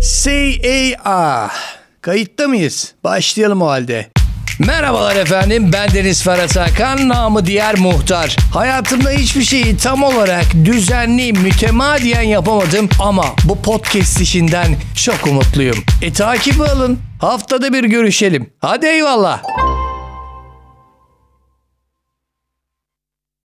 C-A-R. Kayıtta mıyız? Başlayalım o halde. Merhabalar efendim ben Deniz Ferhat Hakan namı diğer muhtar. Hayatımda hiçbir şeyi tam olarak düzenli mütemadiyen yapamadım ama bu podcast işinden çok umutluyum. E takibi alın haftada bir görüşelim. Hadi eyvallah.